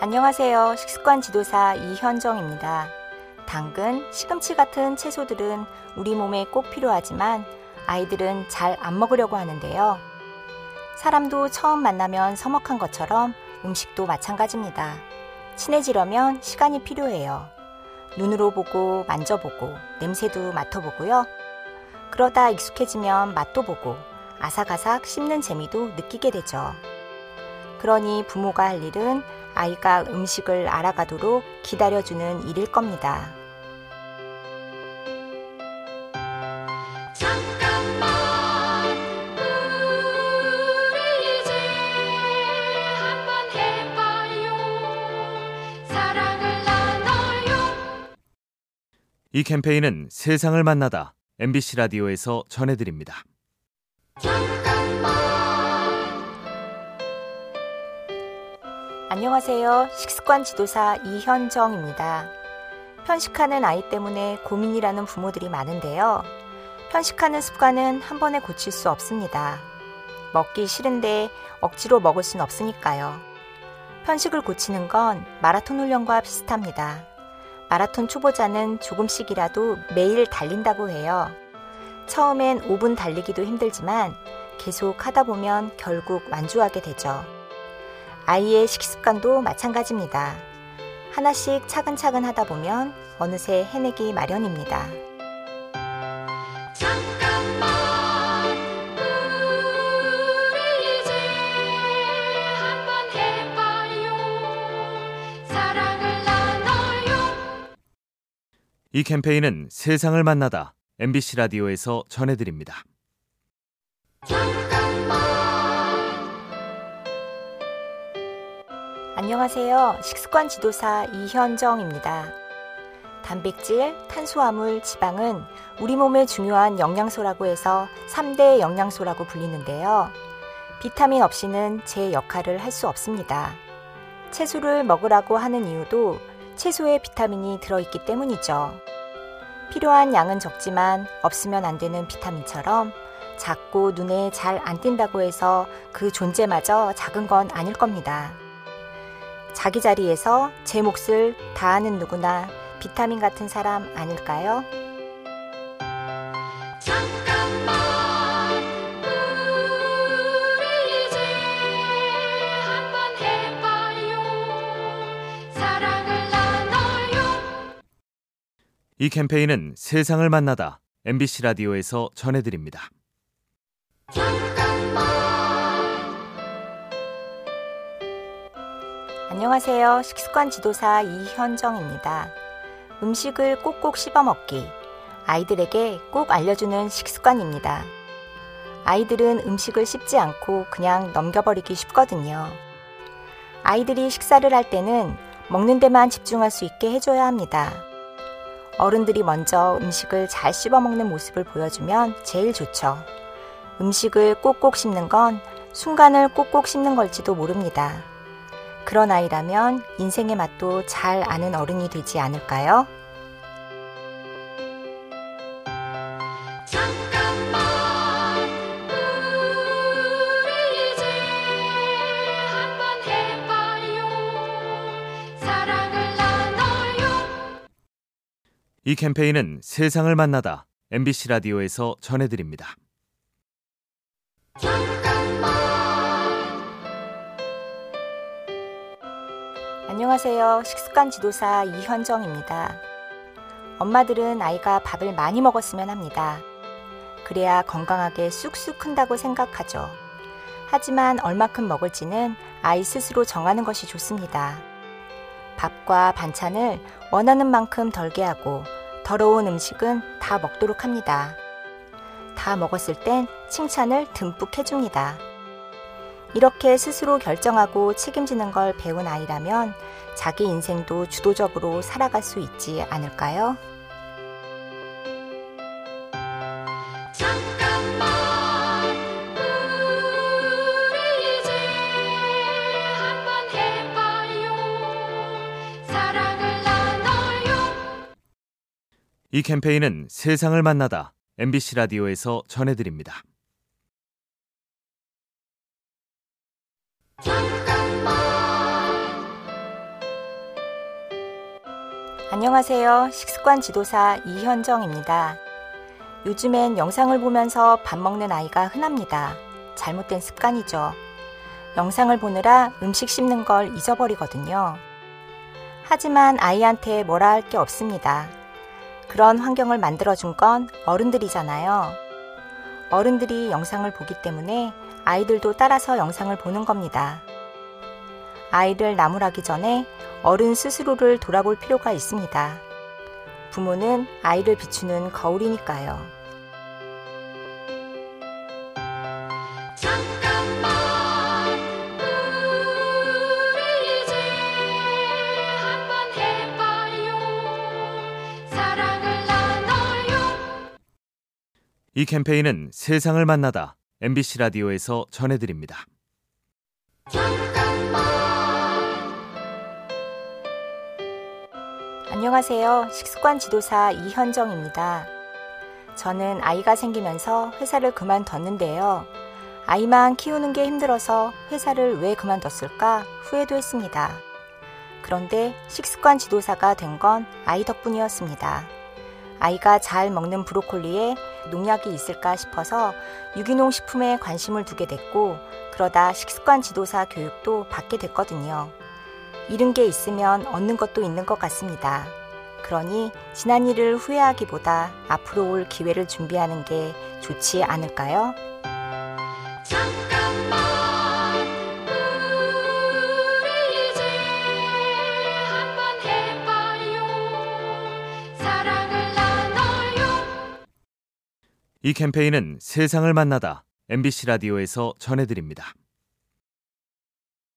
안녕하세요. 식습관 지도사 이현정입니다. 당근, 시금치 같은 채소들은 우리 몸에 꼭 필요하지만 아이들은 잘 안 먹으려고 하는데요. 사람도 처음 만나면 서먹한 것처럼 음식도 마찬가지입니다. 친해지려면 시간이 필요해요. 눈으로 보고 만져보고 냄새도 맡아보고요. 그러다 익숙해지면 맛도 보고 아삭아삭 씹는 재미도 느끼게 되죠. 그러니 부모가 할 일은 아이가 음식을 알아가도록 기다려주는 일일 겁니다. 이 캠페인은 세상을 만나다 MBC 라디오에서 전해드립니다. 안녕하세요. 식습관 지도사 이현정입니다. 편식하는 아이 때문에 고민이라는 부모들이 많은데요. 편식하는 습관은 한 번에 고칠 수 없습니다. 먹기 싫은데 억지로 먹을 순 없으니까요. 편식을 고치는 건 마라톤 훈련과 비슷합니다. 마라톤 초보자는 조금씩이라도 매일 달린다고 해요. 처음엔 5분 달리기도 힘들지만 계속 하다 보면 결국 완주하게 되죠. 아이의 식습관도 마찬가지입니다. 하나씩 차근차근 하다 보면 어느새 해내기 마련입니다. 잠깐만 우리 이제 한번 해봐요 사랑을 나눠요 이 캠페인은 세상을 만나다 MBC 라디오에서 전해드립니다. 안녕하세요. 식습관 지도사 이현정입니다. 단백질, 탄수화물, 지방은 우리 몸에 중요한 영양소라고 해서 3대 영양소라고 불리는데요. 비타민 없이는 제 역할을 할 수 없습니다. 채소를 먹으라고 하는 이유도 채소에 비타민이 들어있기 때문이죠. 필요한 양은 적지만 없으면 안 되는 비타민처럼 작고 눈에 잘 안 띈다고 해서 그 존재마저 작은 건 아닐 겁니다. 자기 자리에서 제 몫을 다하는 누구나 비타민 같은 사람 아닐까요? 잠깐만 우리 이제 한번 해봐요 사랑을 나눠요 이 캠페인은 세상을 만나다 MBC 라디오에서 전해드립니다. 안녕하세요. 식습관 지도사 이현정입니다. 음식을 꼭꼭 씹어 먹기. 아이들에게 꼭 알려주는 식습관입니다. 아이들은 음식을 씹지 않고 그냥 넘겨버리기 쉽거든요. 아이들이 식사를 할 때는 먹는 데만 집중할 수 있게 해줘야 합니다. 어른들이 먼저 음식을 잘 씹어 먹는 모습을 보여주면 제일 좋죠. 음식을 꼭꼭 씹는 건 순간을 꼭꼭 씹는 걸지도 모릅니다. 그런 아이라면 인생의 맛도 잘 아는 어른이 되지 않을까요? 잠깐만 우리 이제 한번 해봐요 사랑을 나눠요 이 캠페인은 세상을 만나다 MBC 라디오에서 전해드립니다. 안녕하세요. 식습관 지도사 이현정입니다. 엄마들은 아이가 밥을 많이 먹었으면 합니다. 그래야 건강하게 쑥쑥 큰다고 생각하죠. 하지만 얼마큼 먹을지는 아이 스스로 정하는 것이 좋습니다. 밥과 반찬을 원하는 만큼 덜게 하고 더러운 음식은 다 먹도록 합니다. 다 먹었을 땐 칭찬을 듬뿍 해줍니다. 이렇게 스스로 결정하고 책임지는 걸 배운 아이라면 자기 인생도 주도적으로 살아갈 수 있지 않을까요? 잠깐만 우리 이제 한번 해봐요 사랑을 나눠요 이 캠페인은 세상을 만나다 MBC 라디오에서 전해드립니다. 안녕하세요. 식습관 지도사 이현정입니다. 요즘엔 영상을 보면서 밥 먹는 아이가 흔합니다. 잘못된 습관이죠. 영상을 보느라 음식 씹는 걸 잊어버리거든요. 하지만 아이한테 뭐라 할 게 없습니다. 그런 환경을 만들어준 건 어른들이잖아요. 어른들이 영상을 보기 때문에 아이들도 따라서 영상을 보는 겁니다. 아이를 나무라기 전에 어른 스스로를 돌아볼 필요가 있습니다. 부모는 아이를 비추는 거울이니까요. 잠깐만 우리 이제 한번 해봐요 사랑을 나눠요 이 캠페인은 세상을 만나다 MBC 라디오에서 전해드립니다. 안녕하세요. 식습관 지도사 이현정입니다. 저는 아이가 생기면서 회사를 그만뒀는데요. 아이만 키우는 게 힘들어서 회사를 왜 그만뒀을까 후회도 했습니다. 그런데 식습관 지도사가 된 건 아이 덕분이었습니다. 아이가 잘 먹는 브로콜리에 농약이 있을까 싶어서 유기농 식품에 관심을 두게 됐고, 그러다 식습관 지도사 교육도 받게 됐거든요. 잃은 게 있으면 얻는 것도 있는 것 같습니다. 그러니 지난 일을 후회하기보다 앞으로 올 기회를 준비하는 게 좋지 않을까요? 이 캠페인은 세상을 만나다 MBC 라디오에서 전해드립니다.